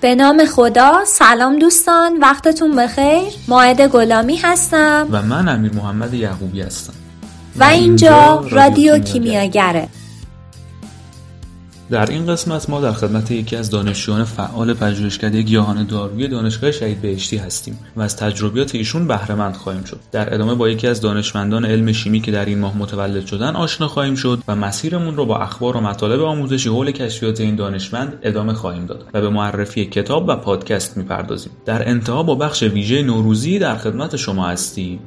به نام خدا. سلام دوستان وقتتون بخیر. ماعد گلامی هستم. و من امیر محمد یعقوبی هستم. و اینجا رادیو کیمیاگره. در این قسمت ما در خدمت یکی از دانشجویان فعال پژوهشکده گیاهان دارویی دانشگاه شهید بهشتی هستیم و از تجربیات ایشون بهره مند خواهیم شد. در ادامه با یکی از دانشمندان علم شیمی که در این ماه متولد شدن آشنا خواهیم شد و مسیرمون رو با اخبار و مطالب آموزشی حول کشفیات این دانشمند ادامه خواهیم داد و به معرفی کتاب و پادکست می‌پردازیم. در انتها با بخش ویژه نوروزی در خدمت شما هستیم.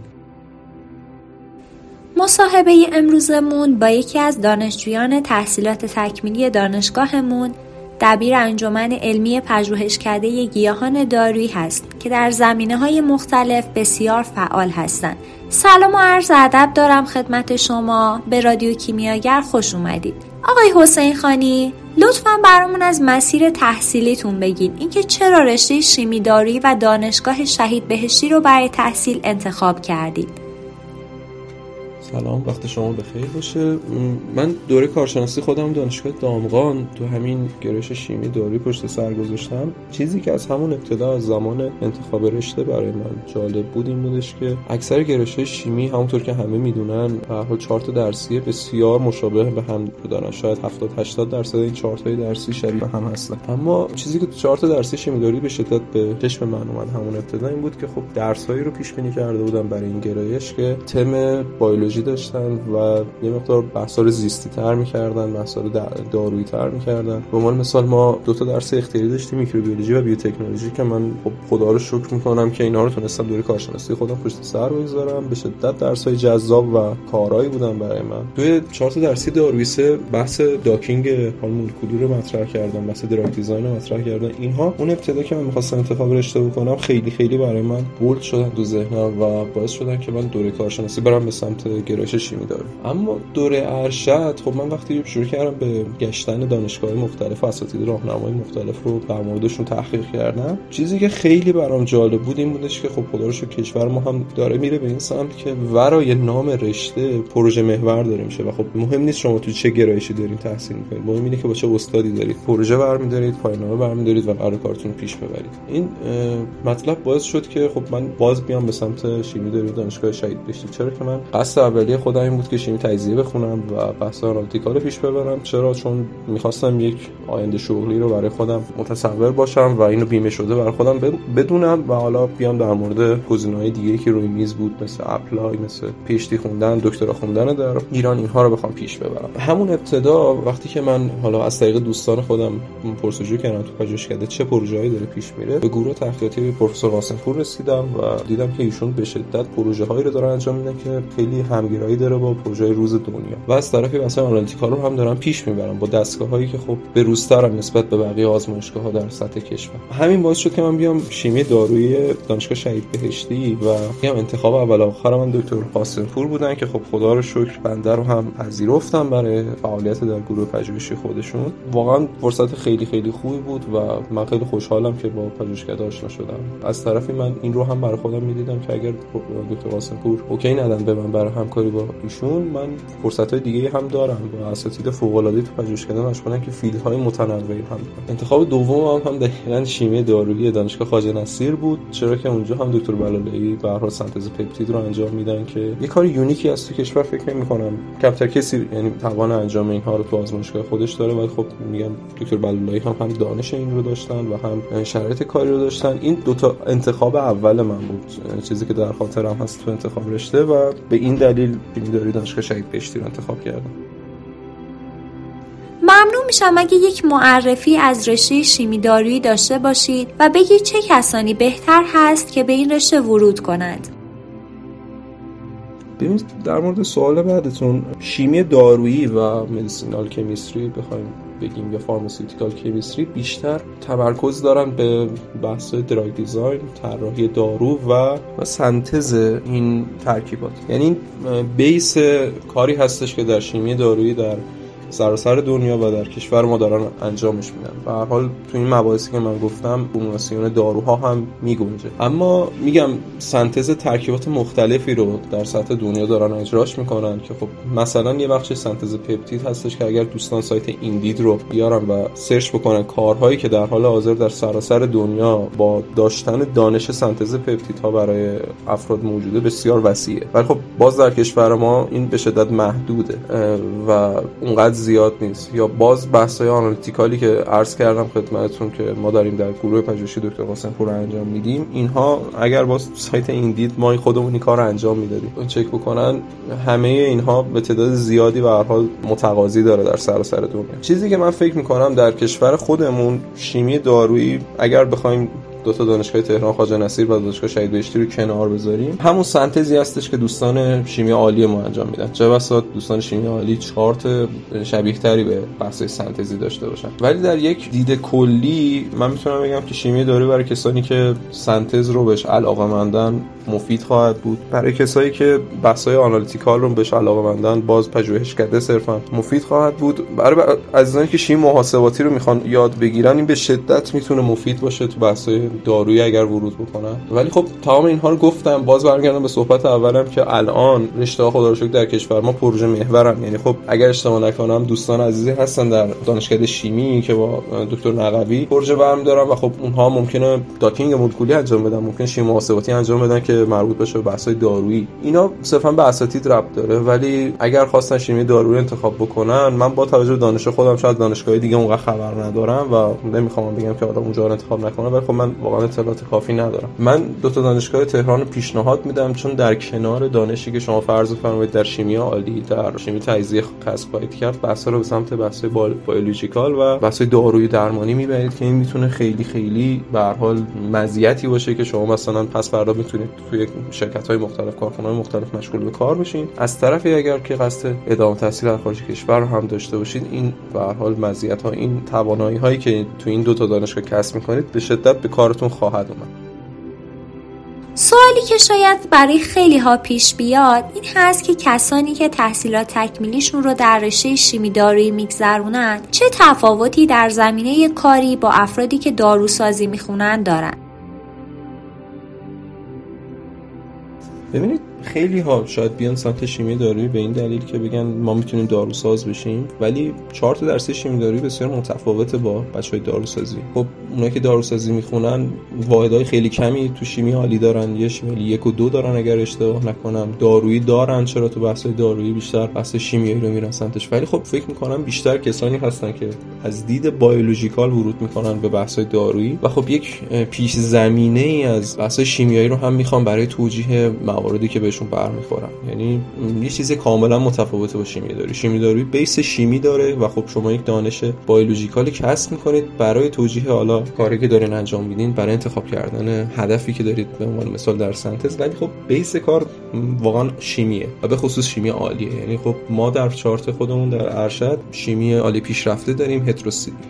مصاحبه امروزمون با یکی از دانشجویان تحصیلات تکمیلی دانشگاهمون دبیر انجمن علمی پژوهشکده گیاهان دارویی هست که در زمینه های مختلف بسیار فعال هستند. سلام و عرض ادب دارم خدمت شما به رادیو کیمیاگر خوش اومدید. آقای حسین خانی لطفا برامون از مسیر تحصیلیتون بگین اینکه چرا رشته شیمی دارویی و دانشگاه شهید بهشتی رو برای تحصیل انتخاب کردید. سلام وقت شما بخیر باشه. من دوره کارشناسی خودم دانشگاه دامغان تو همین گرایش شیمی داروی پشت سر گذاشتم. چیزی که از همون ابتدا از زمان انتخاب رشته برای من جالب بود این بودش که اکثر گرایش شیمی همونطور که همه می‌دونن به حال چارت درسی بسیار مشابه به هم دارن. شاید 70 80 درصد این چارت های درسی شبیه هم هستن. اما چیزی که تو چارت درسی شیمی دارویی به شدت به چشم من اومد همون ابتدا این بود که خب درسایی رو پیش بینی کرده بودم برای این گرایش که تم بیولوژی داشتن و یه مقدار بحثا زیستی تر می‌کردن بحثا دارویی تر می‌کردن. به عنوان مثال ما دو تا درس اختیاری داشتیم میکروبیولوژی و بیوتکنولوژی که من خب خدا رو شکر می‌کنم که اینا رو تونستم دوره کارشناسی خودم پشت سر بگذارم. به شدت درس های جذاب و کارایی بودن برای من. توی چهار درسی دارویی بحث داکینگ مولکولی رو مطرح کردم بحث دراگ دیزاین رو مطرح کردم. اینها اون ابتدا که من می‌خواستم انتخاب رشته بکنم خیلی خیلی برای من بولد شدن تو ذهنم و باعث شدن که من دوره کارشناسی برم به سمت گرایش شیمی داره. اما دوره ارشد خب من وقتی شروع کردم به گشتن دانشگاه مختلف و اساتید راهنمای مختلف رو در موردشون تحقیق کردم چیزی که خیلی برام جالب بود این بودش که خب خدا کشور ما هم داره میره به این سمت که ورای نام رشته پروژه محور داره میشه و خب مهم نیست شما تو چه گرایشی دارین تحصیل می‌کنید. مهم اینه که با چه استادی دارید پروژه برمیدارید پایان‌نامه برمیدارید و قرار کارتون پیش ببرید. این مطلب باعث شد که خب من باز بیام به سمت شیمی داروی دانشگاه شهید بشید. چرا که من قصد اولیه خودم این بود که شیمی تجزیه بخونم و بحث آنالیتیکا رو پیش ببرم. چرا؟ چون می‌خواستم یک آینده شغلی رو برای خودم متصور باشم و اینو بیمه شده برای خودم بدونم و حالا بیام در مورد گزینه‌های دیگه که روی میز بود مثل اپلای مثل پیشتی خوندن دکترا خوندن در ایران اینها رو بخوام پیش ببرم. همون ابتدا وقتی که من حالا از طریق دوستان خودم پرسجو کردم تو پژوهشکده چه پروژه‌ای داره پیش میره به گروه تحقیقاتی پروفسور قاسمپور رسیدم و دیدم که ایشون به شدت پروژه‌هایی رو داره انجام میدن که خیلی همگرایی داره با پروژه روز دنیا. و از طرفی مثلا آنالیتیکا رو هم دارم پیش می‌برم با دستگاه هایی که خب به روزترم نسبت به بقیه آزمایشگاه ها در سطح کشور. همین باعث شد که من بیام شیمی دارویی دانشگاه شهید بهشتی و بیام انتخاب اول آخر من دکتر قاسمپور بودن که خب خدا رو شکر بنده رو هم پذیرفتم برای فعالیت در گروه پژوهشی خودشون. واقعا فرصت خیلی خیلی خوبی بود و من خیلی خوشحالم که با پژوهشکده آشنا شدم. از طرفی من این رو هم برای خودم می‌دیدم که اگر دکتر قاسمپور OK ندن به من برای همکاری با ایشون من فرصت های دیگه هم دارم. با اساتید فوق العاده تو پژوهشکده مشغولن که field های متنوعی هم دارن انتخاب دوم هم, هم دقیقاً شیمی دارویی دانشگاه خواجه نصیر بود. چرا که اونجا هم دکتر بلالایی بحث سنتز پپتید رو انجام میدن که یه کار unique ی از تو کشور فکر نمی کنم کمتر کسی یعنی توان انجام اینها رو تو آزمایشگاه خودش داره ولی خب میگم دکتر بلالایی هم هم دانش این رو داشتن و هم شرایط کاری رو داشتن. این دوتا انتخاب اول من بود. چیزی که در خاطرم هست تو انتخاب رشته و به این دلیل داری دانشگاه شهید بهشتی رو انتخاب کردم. ممنون میشم اگه یک معرفی از رشته شیمی دارویی داشته باشید و بگید چه کسانی بهتر هست که به این رشته ورود کنند. ببینید در مورد سوال بعدتون شیمی دارویی و medicinal chemistry بخوایم بگیم یا pharmaceutical chemistry بیشتر تمرکز دارن به بحث drug design طراحی دارو و سنتز این ترکیبات. یعنی base کاری هستش که در شیمی دارویی در سراسر دنیا و در کشور ما دارن انجامش میدن. به هر حال تو این مباحثی که من گفتم فورمولاسیون داروها هم میگنجه. اما میگم سنتز ترکیبات مختلفی رو در سطح دنیا دارن اجراش می‌کنن که خب مثلا یه بخش سنتز پپتید هستش که اگر دوستان سایت Indeed رو بیارن و سرچ بکنن کارهایی که در حال حاضر در سراسر دنیا با داشتن دانش سنتز ها برای افراد موجوده بسیار وسیعه. ولی خب باز در کشور ما این به شدت محدوده و اونقدر زیاد نیست. یا باز بحث های analytical ی که عرض کردم خدمتتون که ما داریم در گروه پژوهشی دکتر قاسم پور انجام میدیم اینها اگر باز سایت Indeed ما خودمون این کار انجام می‌دادیم. چک بکنن همه اینها به تعداد زیادی به هر حال متقاضی داره در سراسر دنیا. چیزی که من فکر می‌کنم در کشور خودمون شیمی دارویی اگر بخوایم دو تا دانشگاه تهران خواجه نصیر و دانشگاه شهید بهشتی رو کنار بذاریم. همون سنتزی هستش که دوستان شیمی عالی ما انجام میدن. چه بسا دوستان شیمی عالی چارت شبیه تری به بحث سنتزی داشته باشن. ولی در یک دید کلی من می‌تونم بگم که شیمی داری برای کسانی که سنتز رو بهش علاقه مفید خواهد بود. برای کسایی که بحث‌های analytical رو بهش علاقه باز پژوهش کرده صرفا مفید خواهد بود. برای عزیزانی که شیمی محاسباتی رو می‌خوان یاد بگیرن این به شدت می‌تونه مفید باشه تو بحث‌های دارویی اگر ورود بکنن. ولی خب تمام اینها رو گفتم باز برگردم به صحبت اولم که الان رشته خدا رو در کشور ما پروژه محورن یعنی خب اگر اشتباه نکنم دوستان عزیزی هستن در دانشکده شیمی که با دکتر نقوی پروژه برمی‌دارن و خب اونها ممکنه docking مولکولی انجام بدن ممکن شیمی محاسباتی انجام بدن که مربوط باشه به بحث‌های دارویی. اینا صرفا به اساتید ربط داره. ولی اگر خواستن شیمی دارویی انتخاب بکنن من با توجه به دانش خودم شاید دانشگاه دیگه اونقدر خبر ندارم و نمی‌خوام بگم که آدم اونجا رو انتخاب نکنه. ولی خب من واقعا اطلاعات کافی ندارم. من دو تا دانشگاه تهران پیشنهاد میدم چون در کنار دانشی که شما فرض فرمایید در شیمی عالی در شیمی تجزیه کسب خواهید کرد بحث رو به سمت بحث بیولوژیکال و بحث دارویی درمانی می‌برید که این می‌تونه خیلی خیلی به هر حال مزیتی باشه که شما مثلا پس فردا می‌تونید توی شرکت های مختلف کارخانه های مختلف مشغول به کار بشین. از طرفی اگر که قصد ادامه تحصیل در خارج کشور هم داشته باشید این به هر حال مزیت ها این توانایی هایی که تو این دو تا دانشگاه کسب می‌کنید به شدت به کارتون خواهد اومد. سوالی که شاید برای خیلی ها پیش بیاد این هست که کسانی که تحصیلات تکمیلیشون رو در رشته شیمی دارویی میگذرونن چه تفاوتی در زمینه کاری با افرادی که داروسازی می‌خونن دارن؟ ببینید خیلی ها شاید بیان سمت شیمی دارویی به این دلیل که بگن ما می‌تونیم داروساز بشیم ولی چهار تا درس شیمی دارویی بسیار متفاوته با بچهای داروسازی. خب اونایی که داروسازی می‌خونن واحدهای خیلی کمی تو شیمی حالی دارن یه شیمی یک و دو دارن اگر اشتباه نکنم. دارویی دارن چرا تو بحث دارویی بیشتر بحث شیمیایی رو میرن سمتش؟ ولی خب فکر می‌کنم بیشتر کسانی هستن که از دید بیولوژیکال ورود می‌کنن به بحث دارویی. و خب یک پیش زمینه ای از بحث شیمیایی رو هم می‌خوام برای توجیه مواردی که بهشون برمیخورم یعنی یه چیز کاملا متفاوته با شیمی داری شیمی داری بیس شیمی داره و خب شما یک دانش بیولوژیکالی کسب می‌کنید برای توجیه حالا کاری که دارین انجام میدین برای انتخاب کردن هدفی که دارید به عنوان مثال در سنتز. ولی خب بیس کار واقعا شیمیه و به خصوص شیمی عالیه. یعنی خب ما در چارت خودمون در ارشد شیمی عالی پیشرفته داریم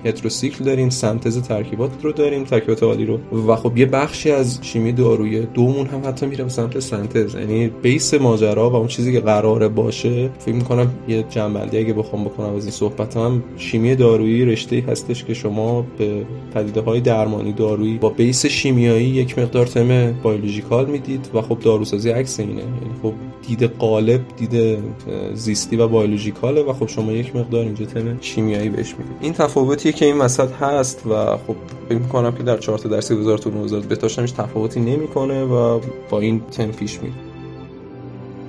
هتروسیکل داریم سنتز ترکیبات رو داریم ترکیبات عالی رو. و خب یه بخشی از شیمی دارویی دومون هم حتی میره سمت سنتز. یعنی بیس ماجرا و اون چیزی که قراره باشه فکر می‌کنم یه جنبندی اگه بخوام بکنم از این صحبت هم شیمی دارویی رشته هستش که شما به پدیده های درمانی دارویی با بیس شیمیایی یک مقدار تم بیولوژیکال می‌دید و خب داروسازی عکس اینه. یعنی خب دید قالب دید زیستی و بیولوژیکاله و خب شما یک مقدار اینجا تم شیمیایی بهش می‌دید. این تفاوتیه که این وسط هست و خب فکر می‌کنم که در چارت درسی وزارت علوم بهداشت تفاوتی نمی‌کنه و با این تم پیش میره.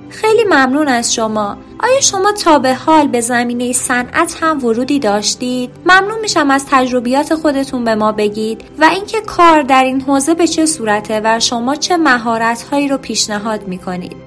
خیلی ممنون از شما. آیا شما تا به حال به زمینه صنعت هم ورودی داشتید؟ ممنون میشم از تجربیات خودتون به ما بگید و اینکه کار در این حوزه به چه صورته و شما چه مهارت هایی رو پیشنهاد می‌کنید.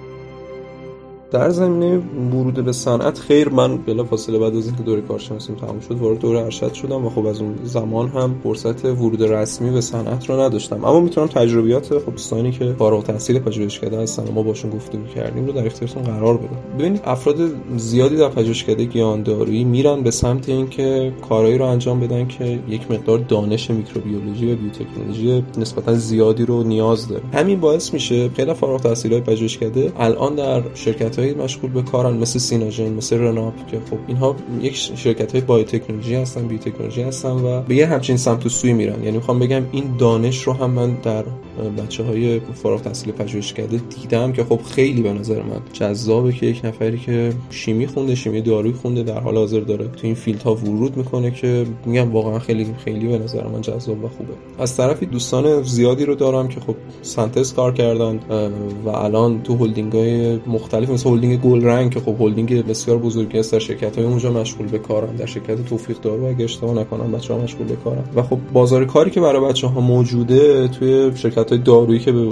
در زمینه ورود به صنعت خیر من بلا فاصله بعد از اینکه دوره کارشناسیم تموم شد وارد دوره ارشد شدم و خب از اون زمان هم فرصت ورود رسمی به صنعت رو نداشتم. اما می‌تونم تجربیات خب دوستانی که فارغ التحصیل پژوهشکده هستن ما باشون گفتگو کردیم رو در اختیارتون قرار بدم. ببینید افراد زیادی در پژوهشکده گیاهاندارویی میرن به سمت اینکه کارهایی رو انجام بدن که یک مقدار دانش میکروبیولوژی و بیوتکنولوژی نسبتا زیادی رو نیاز داره. همین باعث میشه خیلی فارغ التحصیلای پژوهشکده الان در شرکت شرکت های مشغول به کارن مثل سیناژن مثل رناپ که خب اینها یک شرکت های بای تکنولوژی هستن بی تکنولوژی هستن و به یه همچین سمت و سوی میرن. یعنی می‌خوام بگم این دانش رو هم من در بچه های فارغ تحصیل پژوهشکده دیدم که خب خیلی به نظر من جذابه که یک نفری که شیمی خونده شیمی دارویی خونده در حال حاضر داره تو این field ها ورود می‌کنه که میگم واقعا خیلی خیلی به نظر من جذاب و خوبه. از طرفی دوستان زیادی رو دارم که خب سنتز کار کردن و الان تو هلدینگ های مختلف مثل هلدینگ گلرنگ که خب هلدینگ بسیار بزرگی است در شرکت های اونجا مشغول به کارن. در شرکت توفیق دارو اگه اشتباه نکنم بچه مشغول به کارن. و خب بازار کاری که برای بچه ها موجوده توی شرکت های دارویی که به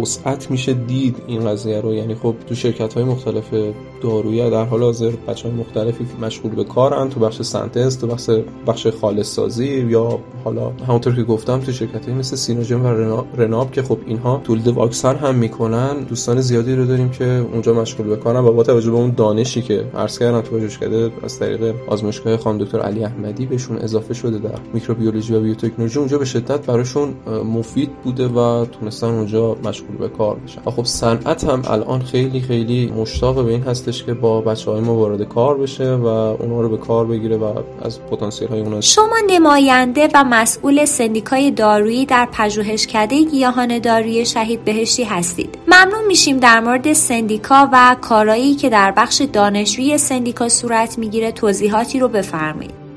وسعت میشه دید این قضیه رو. یعنی خب تو شرکت های مختلف دارویی در حال حاضر بچه های مختلفی مشغول به کارن. تو بخش سنتز تو بخش بخش خالص سازی یا حالا همونطور که گفتم تو شرکت های مثل سینوژن و رناب که خب اینها تولید واکسن هم می‌کنن. دوستان زیادی رو داریم که اونجا مشغول به کارن. و با توجه به اون دانشی که عرض کردم تو پژوهشکده از طریق آزمایشگاه خانم دکتر علی احمدی بهشون اضافه شده در میکروبیولوژی و بیوتکنولوژی. اونجا به شدت براشون مفید بوده و تونستن اونجا مشغول به کار بشن. و خب صنعت هم الان خیلی خیلی مشتاق به این هستش که با بچه های ما وارد کار بشه و اونا رو به کار بگیره و از پتانسیل های اونا شما نماینده و مسئول سندیکای دارویی در پژوهشکده گیاهان دارویی شهید بهشتی هستید. ممنون میشیم در مورد سندیکا و کارایی که در بخش دانشجویی سندیکا صورت می‌گیره توضیحاتی رو بفرمایید.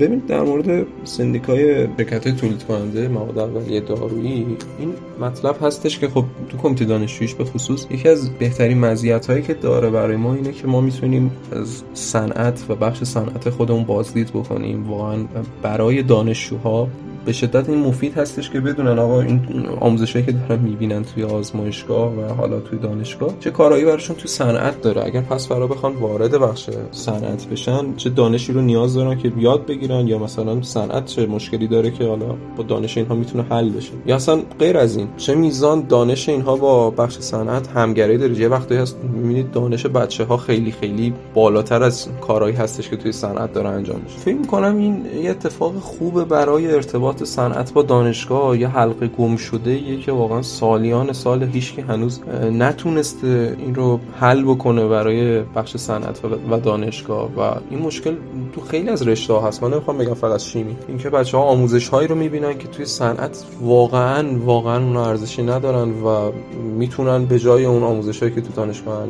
ببینید در مورد سندیکای شرکت های تولید کننده مواد اولیه دارویی این مطلب هستش که خب تو کمیته دانشجوییش به خصوص یکی از بهترین مزیت هایی که داره برای ما اینه که ما می‌تونیم از صنعت و بخش صنعت خودمون بازدید بکنیم. واقعا برای دانشجوها به شدت این مفید هستش که بدونن آقا این آموزشایی که دارن می‌بینن توی آزمایشگاه و حالا توی دانشگاه چه کارایی براشون تو صنعت داره. اگر پس فرا بخوان وارد بخش صنعت بشن چه دانشی رو نیاز دارن که یاد بگیرن یا مثلا صنعت چه مشکلی داره که حالا با دانش اینها می‌تونه حل بشه. یا اصلا غیر از این چه میزان دانش اینها با بخش صنعت همگرایی داره. یه وقتی هست می‌بینید دانش بچه ها خیلی خیلی بالاتر از کارهایی هستش که توی صنعت داره انجام میشه. فکر می‌کنم این یه اتفاق خوبه برای ارتباط ارتباط صنعت با دانشگاه یه حلقه گم شده یه که واقعا سالیان سال هیچ هنوز نتونسته این رو حل بکنه برای بخش صنعت و دانشگاه. و این مشکل تو خیلی از رشته ها هست. من نمی‌خوام بگم فقط شیمی. اینکه بچه ها آموزش هایی رو می‌بینن که توی صنعت واقعا واقعا اون ارزشی ندارن و می‌تونن به جای اون آموزش هایی که تو دانشگاه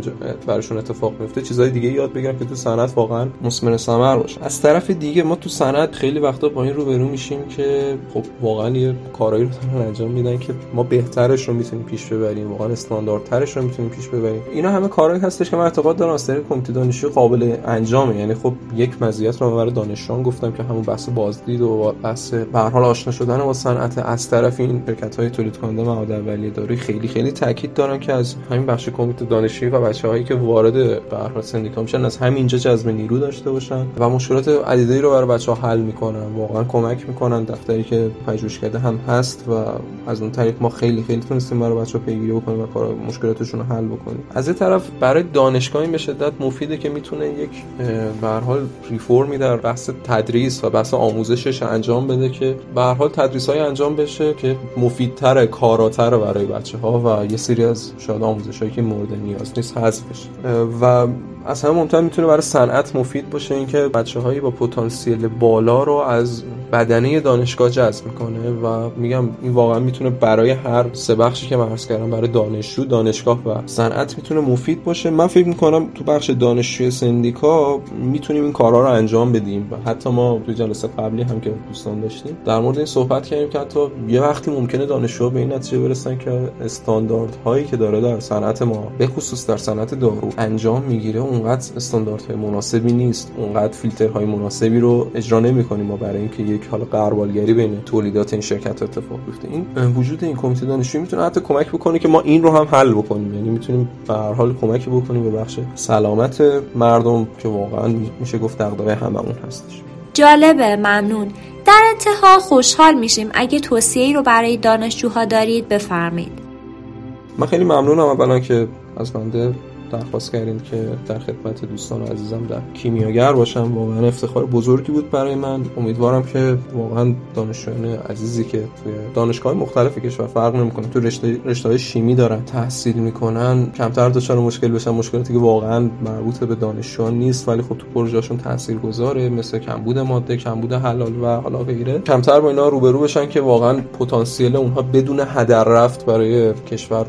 براشون اتفاق میفته چیزهای دیگه یاد بگیرن که تو صنعت واقعا مثمر ثمر باشه. از طرف دیگه ما تو صنعت خیلی وقتا با این روبرو میشیم که خب واقعا یه کارایی رو دارن انجام میدن که ما بهترش رو می‌تونیم پیش ببریم واقعا استانداردترش رو می‌تونیم پیش ببریم. اینا همه کارهایی هستش که من اعتقاد دارم از طریق کمیته دانشجویی قابل انجامه. یعنی خب یک مزیت رو برای دانشجویان گفتم که همون بحث بازدید و بحث به حال آشنا شدن با صنعت از طرف این شرکت های تولید کننده مواد اولیه دارویی خیلی خیلی تاکید دارن که از همین بخش کمیته دانشجویی و بچه‌هایی که وارد به هر سندیکا میشن از همینجا جذب نیرو داشته باشن و مشکلات عدیدی رو برای بچه‌ها حل می‌کنن. واقعا کمک می‌کنن دفتری که پژوهشکده هم هست و از اون طریق ما خیلی خیلی تونستیم برای بچه‌ها پیگیری بکنیم و کار مشکلاتشون رو حل بکنیم. از این طرف برای دانشگاهی به شدت مفیده که می‌تونه یک به حال ریفورمی در بحث تدریس و بحث آموزشش انجام بده که به هر حال تدریسای انجام بشه که مفیدتر کاراتر برای بچه ها و یه سری از شاید آموزشایی که مورد نیاز نیست حذف بشه. و از همه مهمتر می‌تونه برای صنعت مفید باشه اینکه بچه هایی با پتانسیل بالا رو از بدنه دانشگاه جذب می‌کنه و میگم این واقعا می‌تونه برای هر سه بخشی که من کردم برای دانشجو دانشگاه و صنعت می‌تونه مفید باشه. من فکر می‌کنم تو بخش دانشجوی سندیکا می‌تونیم این کارها رو انجام بدیم و حتی ما تو جلسه قبلی هم که دوستان داشتیم در مورد این صحبت کردیم که حتی یه وقتی ممکنه دانشجو به این نتیجه برسن که استانداردهایی که داره در صنعت ما به خصوص در صنعت دارو انجام می‌گیره اونقدر استانداردهای مناسبی نیست. اونقدر فیلترهای مناسبی رو اجرا نمی‌کنیم ما برای اینکه یک حال قربالگری بین تولیدات این شرکت اتفاق بیفته. این وجود این کمیته دانشجویی می‌تونه حتی کمک بکنه که ما این رو هم حل بکنیم. یعنی می‌تونیم به هر حال کمکی بکنیم به بخش سلامت مردم که واقعا میشه گفت دغدغه هممون هستش. جالبه ممنون. در انتها خوشحال میشیم. اگه توصیه‌ای رو برای دانشجوها دارید بفرمایید. من خیلی ممنونم اولا که از بنده درخواست کردین که در خدمت دوستان عزیزم در کیمیاگر باشم. واقعا افتخار بزرگی بود برای من. امیدوارم که واقعا دانشجویان عزیزی که توی دانشگاه مختلف کشور فرق نمی‌کنه تو رشته رشته شیمی دارن تحصیل می‌کنن کمتر دچار مشکل بشن. مشکلاتی که واقعا مربوط به دانشجویان نیست ولی خب تو پروژهشون تاثیرگذاره مثل کمبود ماده کمبود حلال و حالا غیره. کمتر با اینا روبرو بشن که واقعا پتانسیل اونها بدون هدر رفت برای کشور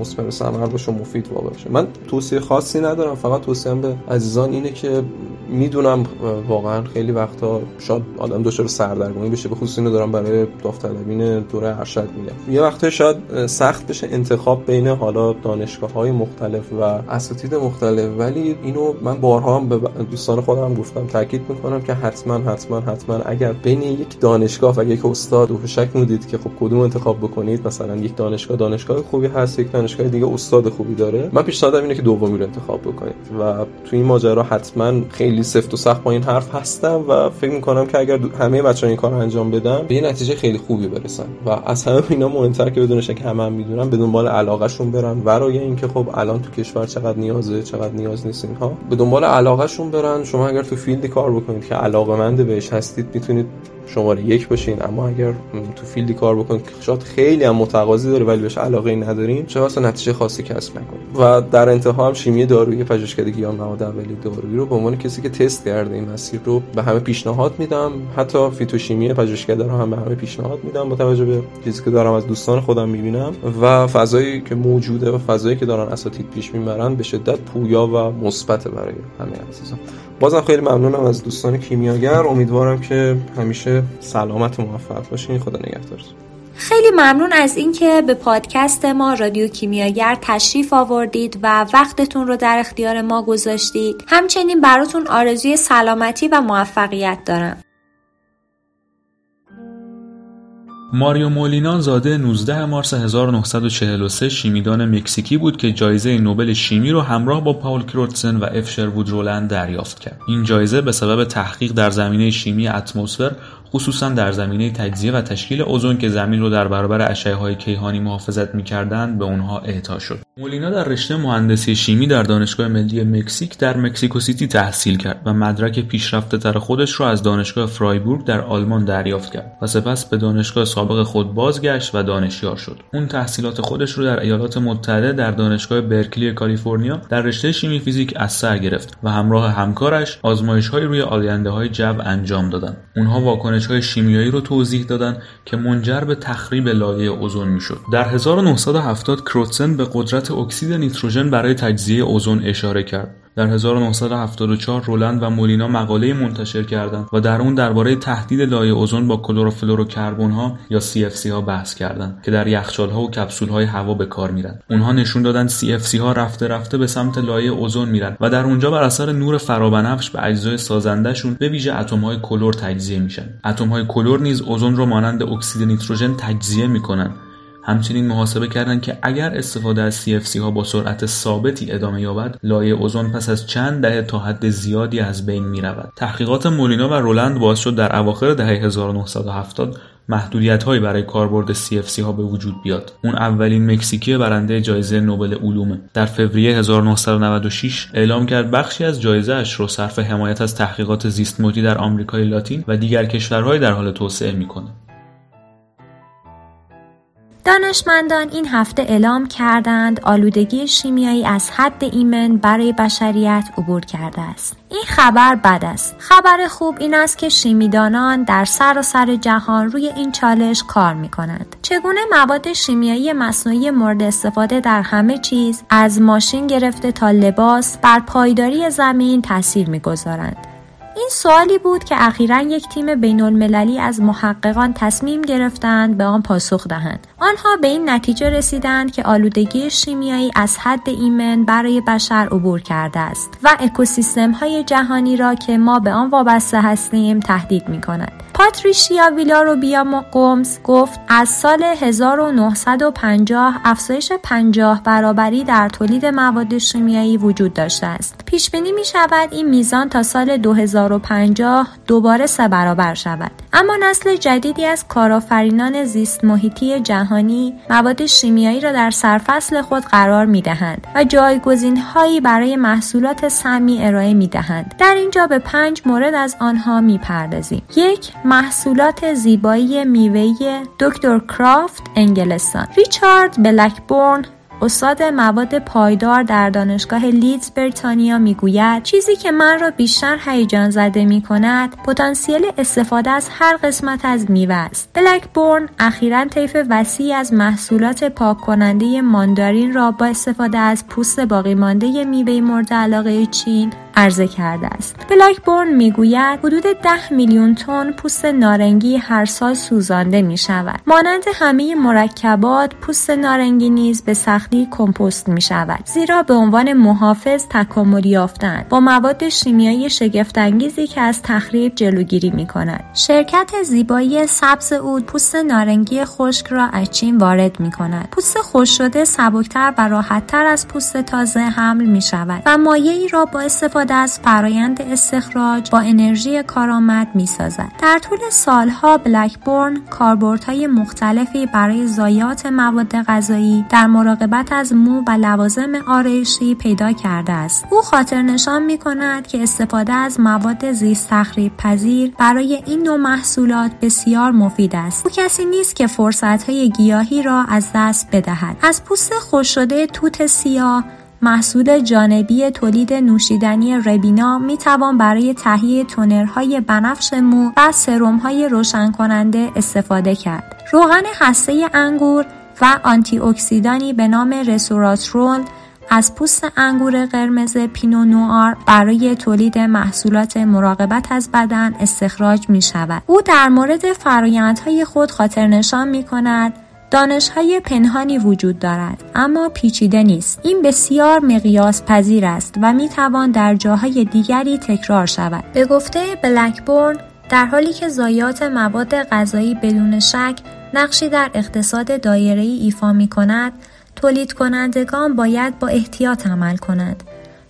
مثمر ثمر باشه مفید واقع باشه. من توصیه خاصی ندارم فقط توصیهم به عزیزان اینه که می‌دونم واقعا خیلی وقتا شاید آدم دچار سردرگمی بشه به خصوص اینو دارم برای داوطلبین دوره ارشد میگم. یه وقتا شاید سخت بشه انتخاب بین حالا دانشگاه های مختلف و اساتید مختلف ولی اینو من بارها هم به دوستان خودم گفتم تاکید می‌کنم که حتما حتما حتما اگر بین یک دانشگاه و یک استاد و شک مودید که خب کدوم انتخاب بکنید مثلا یک دانشگاه دانشگاه خوبی هست یک دیگه استاد خوبی داره. من پیشنهادم اینه که دومی رو انتخاب بکنید و تو این ماجرا حتما خیلی سفت و سخت با این حرف هستم و فکر می‌کنم که اگر همه بچه‌ها این کار انجام بدن به یه نتیجه خیلی خوبی برسن. و از همه اینا مهمتر که بدونش که همه هم می‌دونن به دنبال علاقهشون برن. ورای اینکه خب الان تو کشور چقدر نیازه چقدر نیاز نیست اینها. به دنبال علاقهشون برن. شما اگر تو فیلدی کار بکنید که علاقه بهش هستید می‌تونید شماره یک باشین. اما اگر تو فیلدی کار بکنید که شاید خیلی هم متقاضی داره ولی بهش علاقه ندارین چه واسه نتیجه خاصی کسب نکنید و در انتها هم شیمی دارویی پژوهشکده گیاه مواد اولیه دارویی رو به عنوان کسی که تست کرده این مسیر رو به همه پیشنهاد میدم. حتی فیتوشیمی پژوهشکده رو هم به همه پیشنهاد میدم با توجه به چیزی که دارم از دوستان خودم می‌بینم. و فضایی که موجوده و فضایی که دارن اساتید پیش می‌برن به شدت پویا و مثبت برای همه عزیزان. بازم خیلی ممنونم از دوستان کیمیاگر. امیدوارم که همیشه سلامت و موفق باشین. خدا نگهدارتون خیلی ممنون از اینکه به پادکست ما رادیو کیمیاگر تشریف آوردید و وقتتون رو در اختیار ما گذاشتید. همچنین براتون آرزوی سلامتی و موفقیت دارم. ماریو مولینان زاده 19 مارس 1943 شیمیدان مکزیکی بود که جایزه نوبل شیمی رو همراه با پاول کروتسن و اف شروود رولند دریافت کرد. این جایزه به سبب تحقیق در زمینه شیمی اتمسفر خصوصا در زمینه تجزیه و تشکیل اوزون که زمین رو در برابر های کیهانی محافظت می‌کردند به اونها اعطا شد. مولینا در رشته مهندسی شیمی در دانشگاه ملی مکزیک در مکسیکو سیتی تحصیل کرد و مدرک پیشرفته تر خودش را از دانشگاه فرایبورگ در آلمان دریافت کرد و سپس به دانشگاه سابق خود بازگشت و دانشیار شد. اون تحصیلات خودش رو در ایالات متحده در دانشگاه برکلی کالیفرنیا در رشته شیمی فیزیک از سر گرفت و همراه همکارش آزمایش‌های روی آلاینده های جو انجام دادند. اونها واکنش های شیمیایی رو توضیح دادن که منجر به تخریب لایه اوزون می‌شد. در 1970 کروتسن به قدرت اکسید نیتروژن برای تجزیه اوزون اشاره کرد. در 1974 رولند و مولینا مقاله منتشر کردند و در اون درباره تهدید لایه اوزون با کلروفلوروکربن ها یا CFC ها بحث کردند که در یخچال ها و کپسول های هوا به کار میرن. اونها نشون دادن CFC ها رفته رفته به سمت لایه اوزون میرن و در اونجا بر اثر نور فرابنفش به اجزای سازندهشون به ویژه اتم های کلور تجزیه میشن. اتم های کلور نیز اوزون رو مانند اکسید نیتروژن تجزیه می‌کنن همچنین محاسبه کردند که اگر استفاده از CFC ها با سرعت ثابتی ادامه یابد لایه اوزون پس از چند دهه تا حد زیادی از بین می رود. تحقیقات مولینا و رولند باعث شد در اواخر دهه 1970 محدودیت هایی برای کاربرد CFC ها به وجود بیاد. اون اولین مکزیکی برنده جایزه نوبل علومه. در فوریه 1996 اعلام کرد بخشی از جایزه اش رو صرف حمایت از تحقیقات زیست در آمریکای لاتین و دیگر کشورهای در حال توسعه می‌کنه. دانشمندان این هفته اعلام کردند آلودگی شیمیایی از حد ایمن برای بشریت عبور کرده است. این خبر بد است. خبر خوب این است که شیمیدانان در سراسر سر جهان روی این چالش کار می کنند. چگونه مواد شیمیایی مصنوعی مورد استفاده در همه چیز از ماشین گرفته تا لباس بر پایداری زمین تاثیر می‌گذارند. این سوالی بود که اخیرا یک تیم بین المللی از محققان تصمیم گرفتند به آن پاسخ دهند. آنها به این نتیجه رسیدند که آلودگی شیمیایی از حد ایمن برای بشر عبور کرده است و اکوسیستم های جهانی را که ما به آن وابسته هستیم تهدید می کند. پاتریشیا ویلاروبیا گومز گفت از سال 1950 افزایش 50 برابری در تولید مواد شیمیایی وجود داشته است. پیش بینی می شود این میزان تا سال 2050 دوباره سه برابر شود. اما نسل جدیدی از کارآفرینان زیست محیطی جهانی مواد شیمیایی را در سرفصل خود قرار می دهند و جایگزین هایی برای محصولات سمی ارائه می دهند. در اینجا به پنج مورد از آنها می پردازیم. یک محصولات زیبایی میوهی دکتر کرافت انگلستان ریچارد بلکبورن استاد مواد پایدار در دانشگاه لیدز بریتانیا می‌گوید چیزی که من را بیشتر هیجان زده می کند پتانسیل استفاده از هر قسمت از میوه است. بلکبورن اخیرا طیف وسیعی از محصولات پاک کننده ماندارین را با استفاده از پوست باقی مانده میوه مورد علاقه چین عرضه کرده است. بلکبورن می‌گوید حدود 10 میلیون تن پوست نارنگی هر سال سوزانده می شود. مانند همه مرکبات پوست نارنگی نیز به سختی کمپوست می شود. زیرا به عنوان محافظ تکامل یافتند با مواد شیمیایی شگفتانگیزی که از تخریب جلوگیری می کند. شرکت زیبایی سبز اود پوست نارنگی خشک را از چین وارد می کند. پوست خشک شده سبکتر و راحتتر از پوست تازه حمل می شود و مایه ای را با استفاده استفاده از فرایند استخراج با انرژی کارآمد می سازد. در طول سالها بلکبورن کاربردهای مختلفی برای ضایعات مواد غذایی در مراقبت از مو و لوازم آرایشی پیدا کرده است. او خاطر نشان می کند که استفاده از مواد زیست تخریب پذیر برای این نوع محصولات بسیار مفید است. او کسی نیست که فرصتهای گیاهی را از دست بدهد. از پوست خوش شده توت سیاه محصول جانبی تولید نوشیدنی ربینا می توان برای تهیه تونرهای بنفش مو و سرمهای روشن کننده استفاده کرد. روغن هسته انگور و آنتی اکسیدانی به نام رسوراترول از پوست انگور قرمز پینو نوار برای تولید محصولات مراقبت از بدن استخراج می شود. او در مورد فرایندهای خود خاطر نشان می کند دانش های پنهانی وجود دارد اما پیچیده نیست. این بسیار مقیاس پذیر است و می توان در جاهای دیگری تکرار شود. به گفته بلکبورن در حالی که ضایعات مواد غذایی بدون شک نقشی در اقتصاد دایره ای ایفا می کند تولید کنندگان باید با احتیاط عمل کند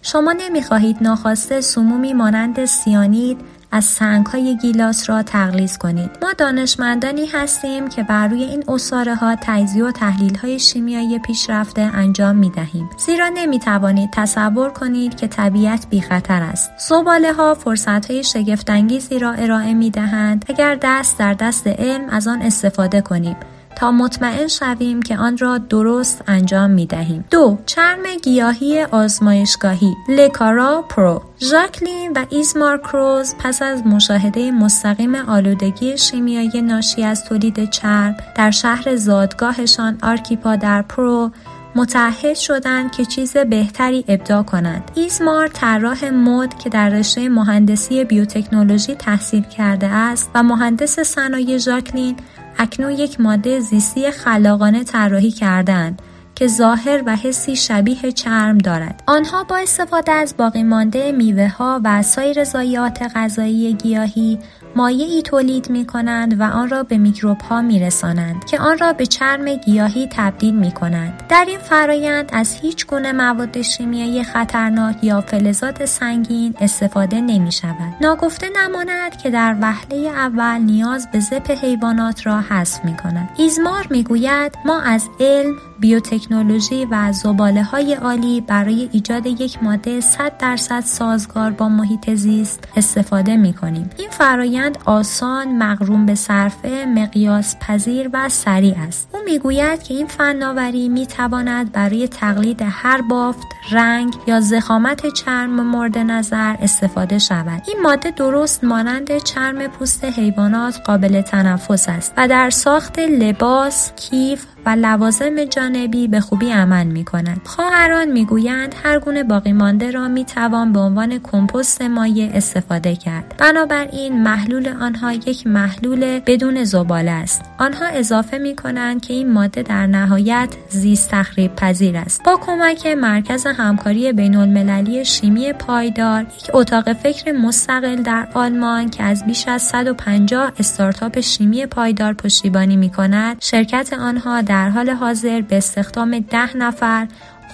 شما نمی خواهید ناخواسته سمومی مانند سیانید از سنگ های گیلاس را تقلیز کنید. ما دانشمندانی هستیم که بر روی این اصاره ها تجزیه و تحلیل های شیمیایی پیشرفته انجام می دهیم زیرا نمی توانید تصور کنید که طبیعت بی خطر است. زباله ها فرصت های شگفتانگیزی را ارائه می دهند اگر دست در دست علم از آن استفاده کنیم. تا مطمئن شویم که آن را درست انجام می دهیم. دو چرم گیاهی آزمایشگاهی لکارا پرو ژاکلین و ایزمار کروز پس از مشاهده مستقیم آلودگی شیمیایی ناشی از تولید چرم در شهر زادگاهشان آرکیپا در پرو متعهد شدند که چیز بهتری ابداع کنند. ایزمار طراح مد که در رشته مهندسی بیوتکنولوژی تحصیل کرده است و مهندس صنایع ژاکلین اکنون یک ماده زیستی خلاقانه طراحی کردند که ظاهر و حسی شبیه چرم دارد. آنها با استفاده از باقی مانده میوه ها و سایر ضایعات غذایی گیاهی مایع ای تولید می کنند و آن را به میکروب ها می رسانند که آن را به چرم گیاهی تبدیل می کنند. در این فرایند از هیچ گونه مواد شیمیایی خطرناک یا فلزات سنگین استفاده نمی شود. ناگفته نماند که در وهله اول نیاز به زپ حیوانات را حذف می کند. ایزمار می گوید ما از علم بیوتکنولوژی و زباله های عالی برای ایجاد یک ماده 100 درصد سازگار با محیط زیست استفاده می کنیم. این فرایند آسان، مغروم به صرفه، مقیاس پذیر و سریع است. او می‌گوید که این فناوری می تواند برای تقلید هر بافت، رنگ یا زخامت چرم مورد نظر استفاده شود. این ماده درست مانند چرم پوست حیوانات قابل تنفس است و در ساخت لباس، کیف و لوازم جانبی به خوبی عمل می کند. خواهران می‌گویند هر گونه باقی مانده را می توان به عنوان کمپوست مایع استفاده کرد. بنابراین محلول آنها یک محلول بدون زباله است. آنها اضافه می کنند که این ماده در نهایت زیست تخریب پذیر است. با کمک مرکز همکاری بین المللی شیمی پایدار یک اتاق فکر مستقل در آلمان که از بیش از 150 استارتاپ شیمی پایدار پشتیبانی می کند شرکت آنها در حال حاضر به استخدام ده نفر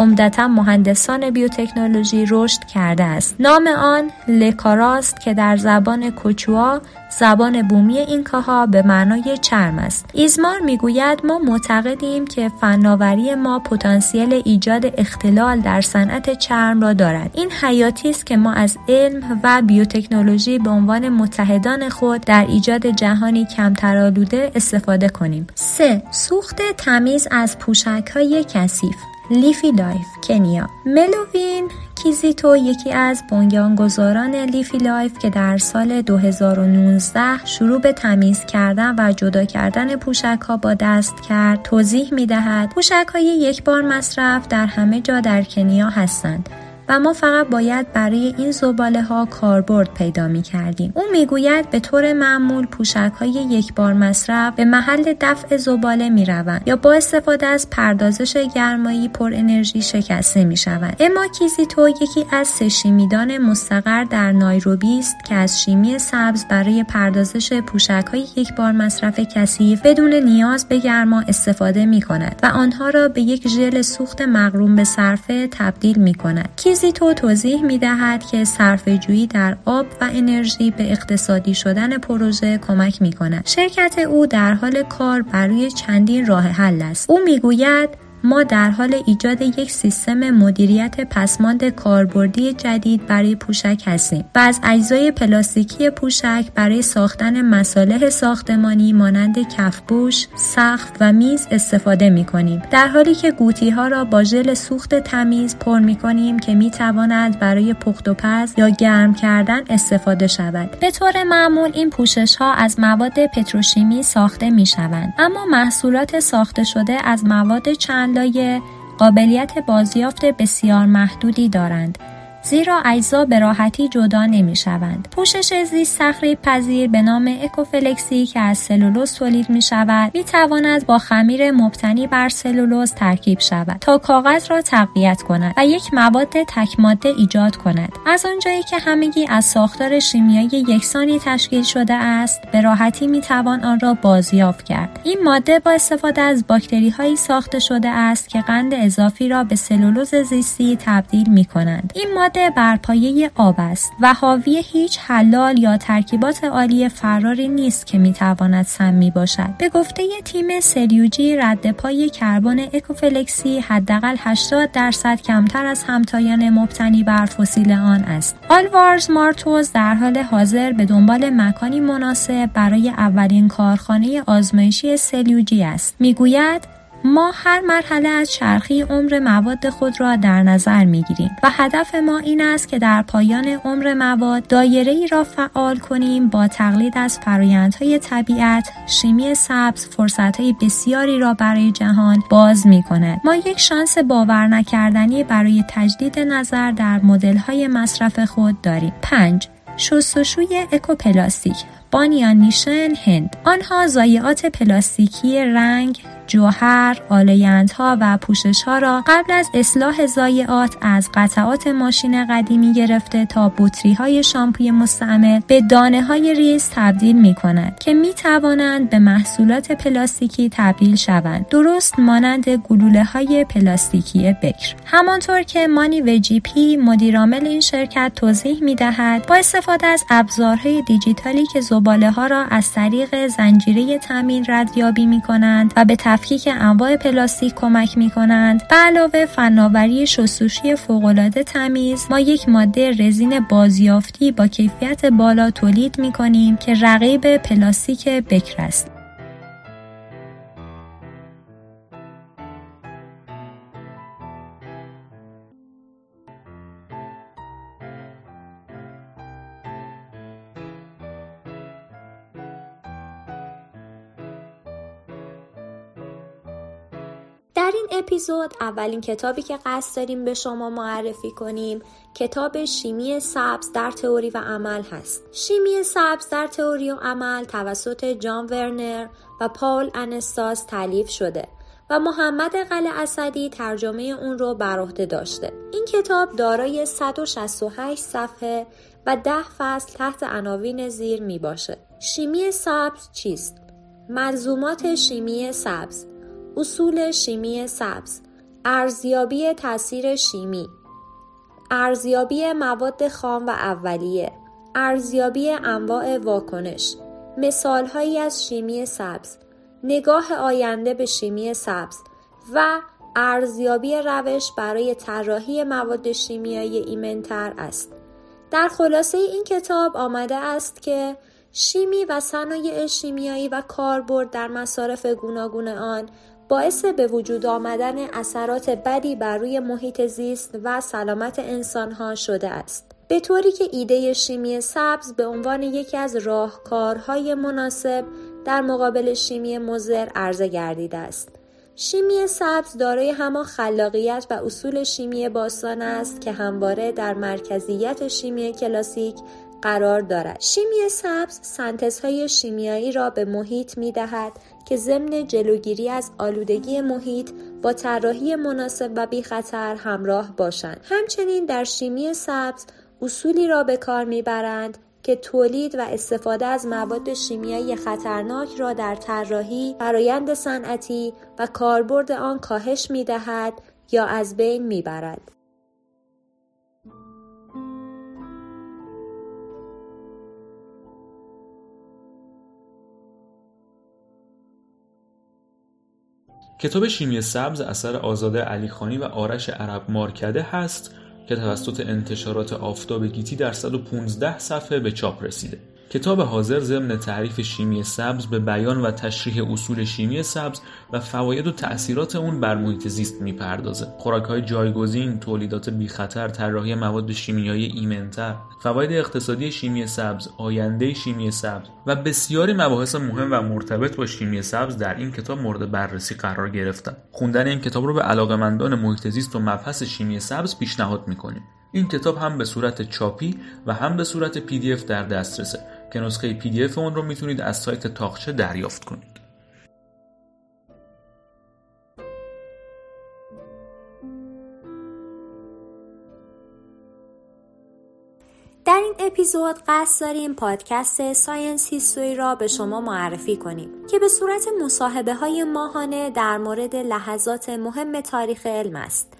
عمدتا مهندسان بیوتکنولوژی رشد کرده است. نام آن لکاراست که در زبان کوچوا زبان بومی اینکاها به معنای چرم است. ایزمار می‌گوید ما معتقدیم که فناوری ما پتانسیل ایجاد اختلال در صنعت چرم را دارد. این حیاتی است که ما از علم و بیوتکنولوژی به عنوان متحدان خود در ایجاد جهانی کمتر آلوده استفاده کنیم. 3. سوخت تمیز از پوشک های کثیف. لیفی لایف کنیا. ملوین کیزیتو یکی از بنیانگذاران لیفی لایف که در سال 2019 شروع به تمیز کردن و جدا کردن پوشک ها با دست کرد توضیح می دهد پوشک های یک بار مصرف در همه جا در کنیا هستند. و ما فقط باید برای این زباله ها کاربرد پیدا می کردیم. او می‌گوید به طور معمول پوشک های یک بار مصرف به محل دفع زباله می روند یا با استفاده از پردازش گرمایی پر انرژی شکسته می شوند. اما کیزیتو یکی از سه شیمیدان مستقر در نایروبی است که از شیمی سبز برای پردازش پوشک های یک بار مصرف کثیف بدون نیاز به گرما استفاده می کند و آنها را به یک ژل سوخت مغروم به صرفه تبدیل می کند. کیزیتو توضیح می دهد که صرف جویی در آب و انرژی به اقتصادی شدن پروژه کمک می کند. شرکت او در حال کار برای چندین راه حل است. او می گوید ما در حال ایجاد یک سیستم مدیریت پسماند کاربردی جدید برای پوشک هستیم و از اجزای پلاستیکی پوشک برای ساختن مصالح ساختمانی مانند کفبوش، سقف و میز استفاده می کنیم در حالی که گوتی ها را با ژل سوخت تمیز پر می کنیم که می تواند برای پخت و پز یا گرم کردن استفاده شود. به طور معمول این پوشش ها از مواد پتروشیمی ساخته می شوند اما محصولات ساخته شده از مواد چند قابلیت بازیافت بسیار محدودی دارند. زیرا اجزا به راحتی جدا نمی شوند. پوشش زیست تخریب پذیر به نام اکوفلکسی که از سلولوز تولید می شود می تواند با خمیر مبتنی بر سلولوز ترکیب شود تا کاغذ را تقویت کند و یک مواد تکماده ایجاد کند. از آنجایی که همگی از ساختار شیمیایی یکسانی تشکیل شده است به راحتی می توان آن را بازیافت کرد. این ماده با استفاده از باکتری هایی ساخته شده است که قند اضافی را به سلولوز زیستی تبدیل می کنند این ماده ماده بر پایه آب است و حاوی هیچ حلال یا ترکیبات عالی فراری نیست که می‌تواند سمی باشد. به گفته تیم سریوجی رد پای کربن اکوفلکسی حداقل 80 درصد کمتر از همتایان مبتنی بر فسیل آن است. آلوارز مارتوز در حال حاضر به دنبال مکانی مناسب برای اولین کارخانه آزمایشی سلیوجی است. می‌گوید ما هر مرحله از چرخی عمر مواد خود را در نظر می گیریم و هدف ما این است که در پایان عمر مواد دایره ای را فعال کنیم با تقلید از فرایندهای طبیعت شیمی سبز فرصتهای بسیاری را برای جهان باز می کند ما یک شانس باور نکردنی برای تجدید نظر در مدل های مصرف خود داریم. 5 شستشوی اکوپلاستیک بانیان نیشن هند. آنها ضایعات پلاستیکی رنگ جوهر، آلاینده‌ها و پوشش را قبل از اصلاح ضایعات از قطعات ماشین قدیمی گرفته تا بطری های شامپوی مستعمل به دانه های ریز تبدیل می کند که می توانند به محصولات پلاستیکی تبدیل شوند. درست مانند گلوله های پلاستیکی بکر. همانطور که مانی و جی پی مدیرعامل این شرکت توضیح می دهد با استفاده از ابزارهای دیجیتالی که زباله ها را از طریق زنجیره تامین ردیابی می کنند و به تفکیک انواع پلاستیک کمک می کنند به علاوه فناوری شستشوی فوقالعاده تمیز ما یک ماده رزین بازیافتی با کیفیت بالا تولید می کنیم که رقیب پلاستیک بکر است. اپیزود اولین کتابی که قصد داریم به شما معرفی کنیم کتاب شیمی سبز در تئوری و عمل هست. شیمی سبز در تئوری و عمل توسط جان ورنر و پاول انستاس تعلیف شده و محمد قل اسدی ترجمه اون رو بر عهده داشته. این کتاب دارای 168 صفحه و 10 فصل تحت عناوین زیر می باشه. شیمی سبز چیست؟ ملزومات شیمی سبز اصول شیمی سبز. ارزیابی تاثیر شیمی. ارزیابی مواد خام و اولیه. ارزیابی انواع واکنش. مثالهایی از شیمی سبز. نگاه آینده به شیمی سبز و ارزیابی روش برای طراحی مواد شیمیایی ایمنتر است. در خلاصه این کتاب آمده است که شیمی و صنایع شیمیایی و کاربرد در مصارف گوناگون آن باعث به وجود آمدن اثرات بدی بر روی محیط زیست و سلامت انسانها شده است. به طوری که ایده شیمی سبز به عنوان یکی از راهکارهای مناسب در مقابل شیمی مزر عرضه گردیده است. شیمی سبز دارای همان خلاقیت و اصول شیمی باستان است که همواره در مرکزیت شیمی کلاسیک قرار دارد. شیمی سبز سنتزهای شیمیایی را به محیط می دهد که ضمن جلوگیری از آلودگی محیط با طراحی مناسب و بی خطر همراه باشند. همچنین در شیمی سبز اصولی را به کار می‌برند که تولید و استفاده از مواد شیمیایی خطرناک را در طراحی، فرایند صنعتی و کاربرد آن کاهش می‌دهد یا از بین می‌برد. کتاب شیمی سبز اثر آزاده علیخانی و آرش عرب مارکده هست که توسط انتشارات آفتاب گیتی در 115 صفحه به چاپ رسیده. کتاب حاضر ضمن تعریف شیمی سبز به بیان و تشریح اصول شیمی سبز و فواید و تأثیرات اون بر محیط زیست می‌پردازه. های جایگزین، تولیدات بی خطر، طراحی مواد شیمیایی ایمنتر، فواید اقتصادی شیمی سبز، آینده شیمی سبز و بسیاری مباحث مهم و مرتبط با شیمی سبز در این کتاب مورد بررسی قرار گرفتن. خوندن این کتاب رو به علاقمندان محیط زیست و مبحث شیمی سبز پیشنهاد می‌کنیم. این کتاب هم به صورت چاپی و هم به صورت پی دی اف در دسترسه که نسخه پی دی اف اون رو می‌تونید از سایت طاقچه دریافت کنید. در این اپیزود قصد داریم پادکست Science History را به شما معرفی کنیم که به صورت مصاحبه های ماهانه در مورد لحظات مهم تاریخ علم است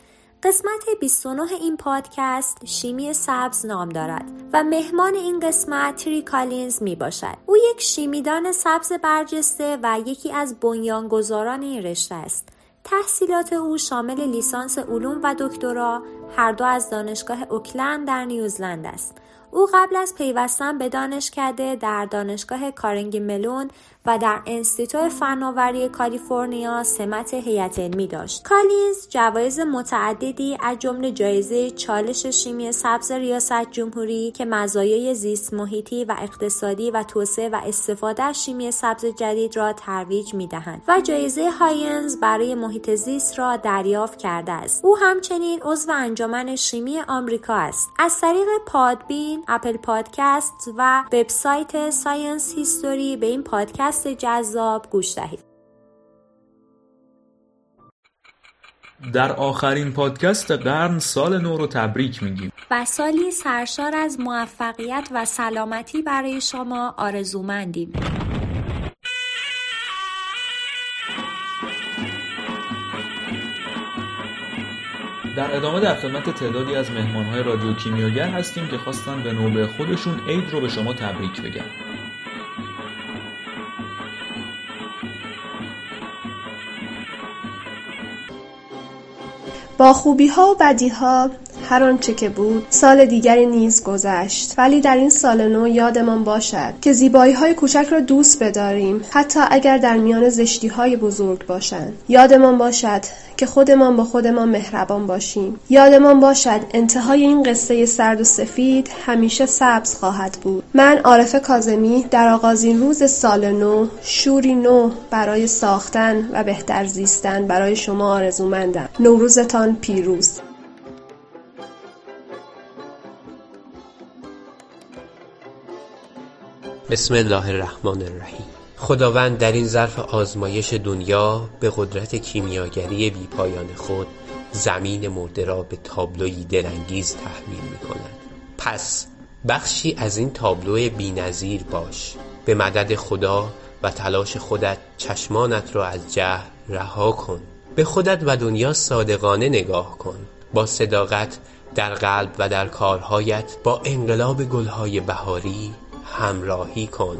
قسمت 29 این پادکست شیمی سبز نام دارد و مهمان این قسمت تری کالینز می باشد. او یک شیمیدان سبز برجسته و یکی از بنیانگذاران این رشته است. تحصیلات او شامل لیسانس علوم و دکترا هر دو از دانشگاه اوکلند در نیوزلند است. او قبل از پیوستن به دانشکده در دانشگاه کارنگی ملون و در انستیتو فناوری کالیفرنیا سمت هیئت علمی داشت. کالینز جوایز متعددی از جمله جایزه چالش شیمی سبز ریاست جمهوری که مزایای زیست محیطی و اقتصادی و توسعه و استفاده از شیمی سبز جدید را ترویج می‌دهند و جایزه هاینز برای محیط زیست را دریافت کرده است. او همچنین عضو انجمن شیمی آمریکا است. از طریق Podbean، Apple Podcast و وبسایت Science History به این پادکست پادکست جذاب گوش دهید. در آخرین پادکست قرن سال نو رو تبریک میگیم و سالی سرشار از موفقیت و سلامتی برای شما آرزومندیم. در ادامه در خدمت تعدادی از مهمانهای رادیو کیمیاگر هستیم که خواستن به نوبه خودشون عید رو به شما تبریک بگن با خوبی ها و بدی ها هر آنچه که بود سال دیگری نیز گذشت. ولی در این سال نو یادمان باشد که زیبایی های کوچک را دوست بداریم حتی اگر در میان زشتی های بزرگ باشند. یادمان باشد که خودمان با خودمان مهربان باشیم. یادمان باشد انتهای این قصه سرد و سفید همیشه سبز خواهد بود. من عارف کازمی در آغازین روز سال نو شوری نو برای ساختن و بهتر زیستن برای شما آرزومندم. نوروزتان پیروز. بسم الله الرحمن الرحیم. خداوند در این ظرف آزمایش دنیا به قدرت کیمیاگری بیپایان خود زمین مرده را به تابلوی درنگیز تحویل می کند پس بخشی از این تابلو بینظیر باش. به مدد خدا و تلاش خودت چشمانت را از جهل رها کن. به خودت و دنیا صادقانه نگاه کن. با صداقت در قلب و در کارهایت با انقلاب گلهای بهاری همراهی کن.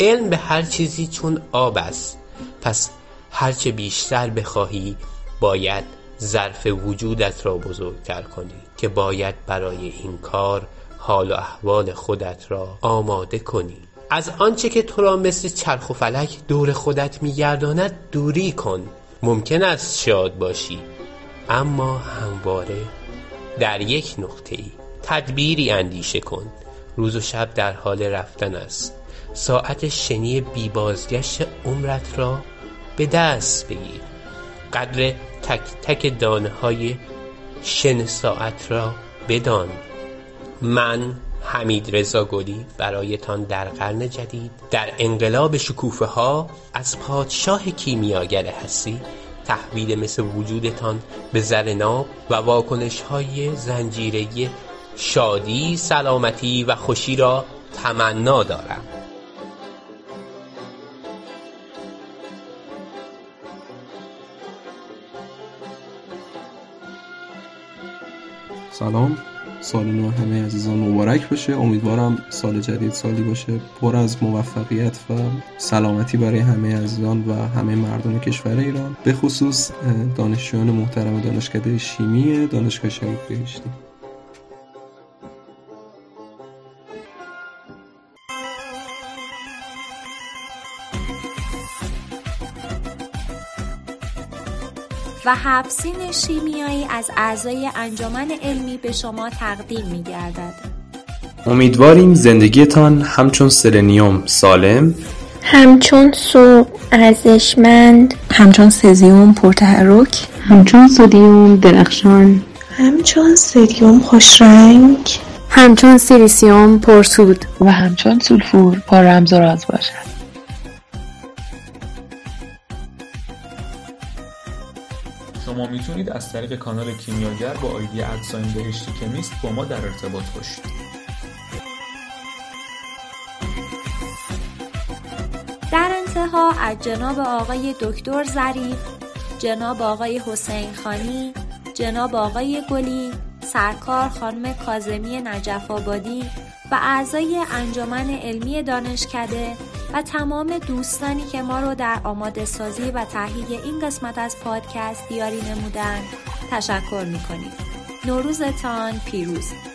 علم به هر چیزی چون آب است. پس هرچه بیشتر بخواهی باید ظرف وجودت را بزرگتر کنی که باید برای این کار حال و احوال خودت را آماده کنی. از آنچه که تو را مثل چرخ و فلک دور خودت میگرداند دوری کن. ممکن است شاد باشی. اما همواره در یک نقطه ای تدبیری اندیشه کن. روز و شب در حال رفتن است. ساعت شنی بی بازگشت عمرت را به دست بگیر. قدر تک تک دانه های شن ساعت را بدان. من حمید رضا گلی برایتان در قرن جدید در انقلاب شکوفه ها از پادشاه کیمیاگر هستی تحویل مثل وجودتان به زر ناب و واکنش های زنجیره شادی، سلامتی و خوشی را تمنا دارم. سلام. سال نو همه عزیزان مبارک باشه. امیدوارم سال جدید سالی باشه پر از موفقیت و سلامتی برای همه عزیزان و همه مردم کشور ایران. به خصوص دانشجویان محترم دانشکده شیمی دانشگاه شهید بهشتی. و حبسین شیمیایی از اعضای انجمن علمی به شما تقدیم می گردد. امیدواریم زندگیتان همچون سلنیوم سالم همچون صبح ارزشمند همچون سزیوم پرتحرک همچون سودیوم درخشان همچون سریوم خوشرنگ همچون سیلیسیوم پرسود و همچون سولفور پر رمز و راز باشد می‌تونید از طریق کانال کیمیاگر با آیدی at sign بهشتی chemist با ما در ارتباط باشید. در انتها از جناب آقای دکتر ظریف جناب آقای حسین خانی جناب آقای گلی سرکار خانم کازمی نجف آبادی و اعضای انجمن علمی دانشکده و تمام دوستانی که ما رو در آماده سازی و تهیه این قسمت از پادکست دیاری نمودن. تشکر می‌کنیم. نوروزتان پیروز.